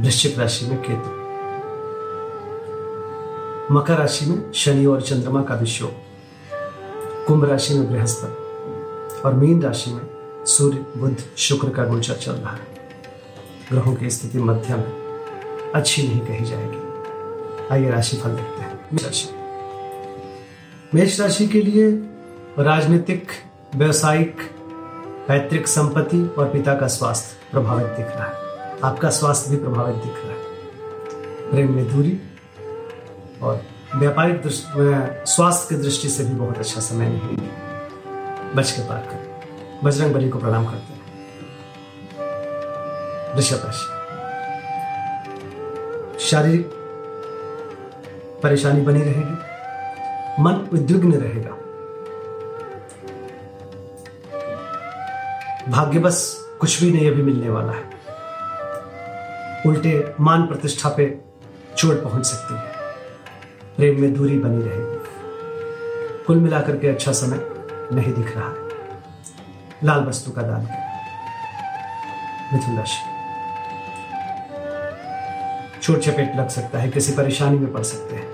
वृश्चिक राशि में केतु। मकर राशि में शनि और चंद्रमा का विषयोग कुंभ राशि में बृहस्पति और मीन राशि में सूर्य, बुध, शुक्र का गोचर चल रहा है। ग्रहों की स्थिति मध्यम है अच्छी नहीं कही जाएगी। आइए राशि फल देखते हैं। राशि। मेष राशि के लिए राजनीतिक, व्यवसायिक, पैतृक संपत्ति और पिता का स्वास्थ्य प्रभावित दिख रहा है। आपका स्वास्थ्य भी प्रभावित दिख रहा है। प्रेम में दूरी और व्यापारिक स्वास्थ्य की दृष्टि से भी बहुत अच्छा समय नहीं है। बच के पार करें। बजरंग बली को प्रणाम करते हैं। वृषभ राशि। शारीरिक परेशानी बनी रहेगी। मन उद्विग्न रहेगा। भाग्य बस कुछ भी नहीं अभी मिलने वाला है। उल्टे मान प्रतिष्ठा पे चोट पहुँच सकती है। प्रेम में दूरी बनी रहेगी। कुल मिलाकर के अच्छा समय नहीं दिख रहा है। लाल वस्तु का दान मिथुन राशि। चोट चपेट लग सकता है, किसी परेशानी में पड़ सकते हैं।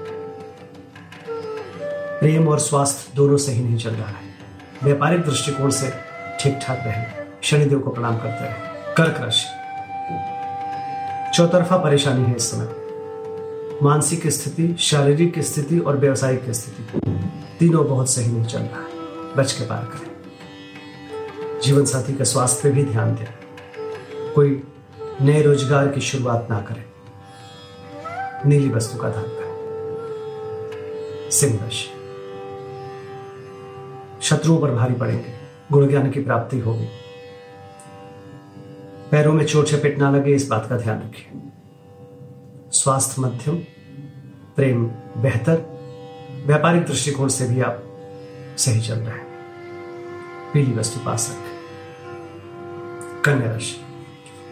प्रेम और स्वास्थ्य दोनों सही नहीं चल रहा है। व्यापारिक दृष्टिकोण से ठीक ठाक रहें। शनिदेव को प्रणाम करते रहे। कर्क राशि। चौतरफा परेशानी है इस समय। मानसिक स्थिति, शारीरिक स्थिति और व्यवसायिक स्थिति। तीनों बहुत सही नहीं चल रहा है। बच के पार करें। जीवन साथी के स्वास्थ्य भी ध्यान दें। कोई नए रोज़गार की शुरुआत ना करें। नीली वस्तु का दान करें। सिंह राशि शत्रुओं पर भारी पड़ेंगे। गुण ज्ञान की प्राप्ति होगी। पैरों में चोट चपेट ना लगे, इस बात का ध्यान रखिए। स्वास्थ्य मध्यम, प्रेम बेहतर, व्यापारिक दृष्टिकोण से भी आप सही चल रहे हैं। पीली वस्तु पास रखें। कन्या राशि,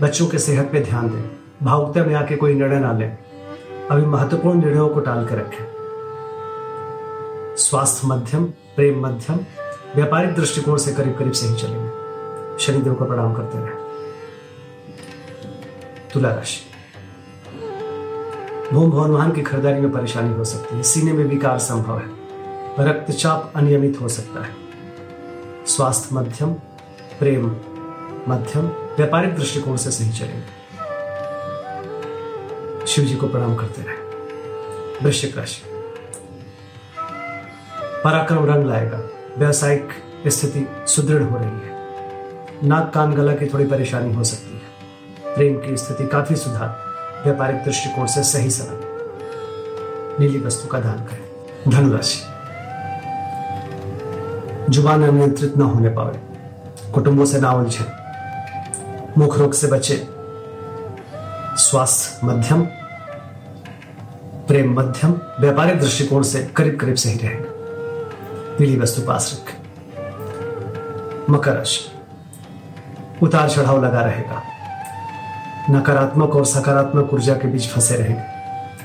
बच्चों के सेहत पे ध्यान दें। भावुकता में आके कोई निर्णय ना लें। अभी महत्वपूर्ण निर्णयों को टाल के रखें। स्वास्थ्य मध्यम, प्रेम मध्यम, व्यापारिक दृष्टिकोण से करीब करीब सही चलेंगे। शनिदेव का प्रणाम करते रहे। तुला राशि भूम भवन वाहन की खरीदारी में परेशानी हो सकती है, सीने में विकार संभव है, रक्तचाप अनियमित हो सकता है। स्वास्थ्य मध्यम, प्रेम मध्यम, व्यापारिक दृष्टिकोण से सही चलेंगे। शिव जी को प्रणाम करते रहे। वृश्चिक राशि। पराक्रम रंग लाएगा। व्यावसायिक स्थिति सुदृढ़ हो रही है। नाक कान गला की थोड़ी परेशानी हो सकती है। प्रेम की स्थिति काफ़ी सुधार। व्यापारिक दृष्टिकोण से सही समय नीली वस्तु का दान करें। धनुराशि। ज़ुबान अनियंत्रित न होने पावे। कुटुंबों से ना उलझे मुख रोग से बचे। स्वास्थ्य मध्यम, प्रेम मध्यम, व्यापारिक दृष्टिकोण से करीब करीब सही रहेगा पीली वस्तु पास रखें। मकर राशि। उतार चढ़ाव लगा रहेगा। नकारात्मक और सकारात्मक ऊर्जा के बीच फंसे रहेंगे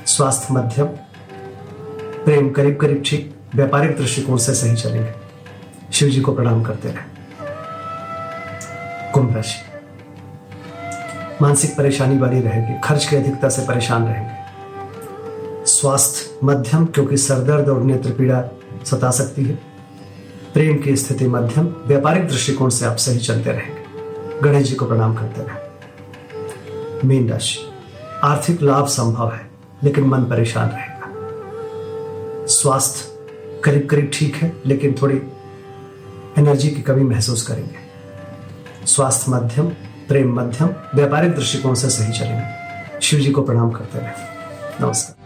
स्वास्थ्य मध्यम, प्रेम करीब करीब ठीक, व्यापारिक दृष्टिकोण से सही चलेंगे। शिव जी को प्रणाम करते रहे। कुंभ राशि। मानसिक परेशानी बनी रहेगी, खर्च की अधिकता से परेशान रहेंगे। स्वास्थ्य मध्यम, क्योंकि सरदर्द और नेत्र पीड़ा सता सकती है। प्रेम की स्थिति मध्यम, व्यापारिक दृष्टिकोण से आप सही चलते रहेंगे। गणेश जी को प्रणाम करते रहे। मीन राशि आर्थिक लाभ संभव है, लेकिन मन परेशान रहेगा। स्वास्थ्य करीब करीब ठीक है, लेकिन थोड़ी एनर्जी की कमी महसूस करेंगे। स्वास्थ्य मध्यम, प्रेम मध्यम, व्यापारिक दृष्टिकोण से सही चलेंगे। शिव जी को प्रणाम करते रहे। नमस्कार।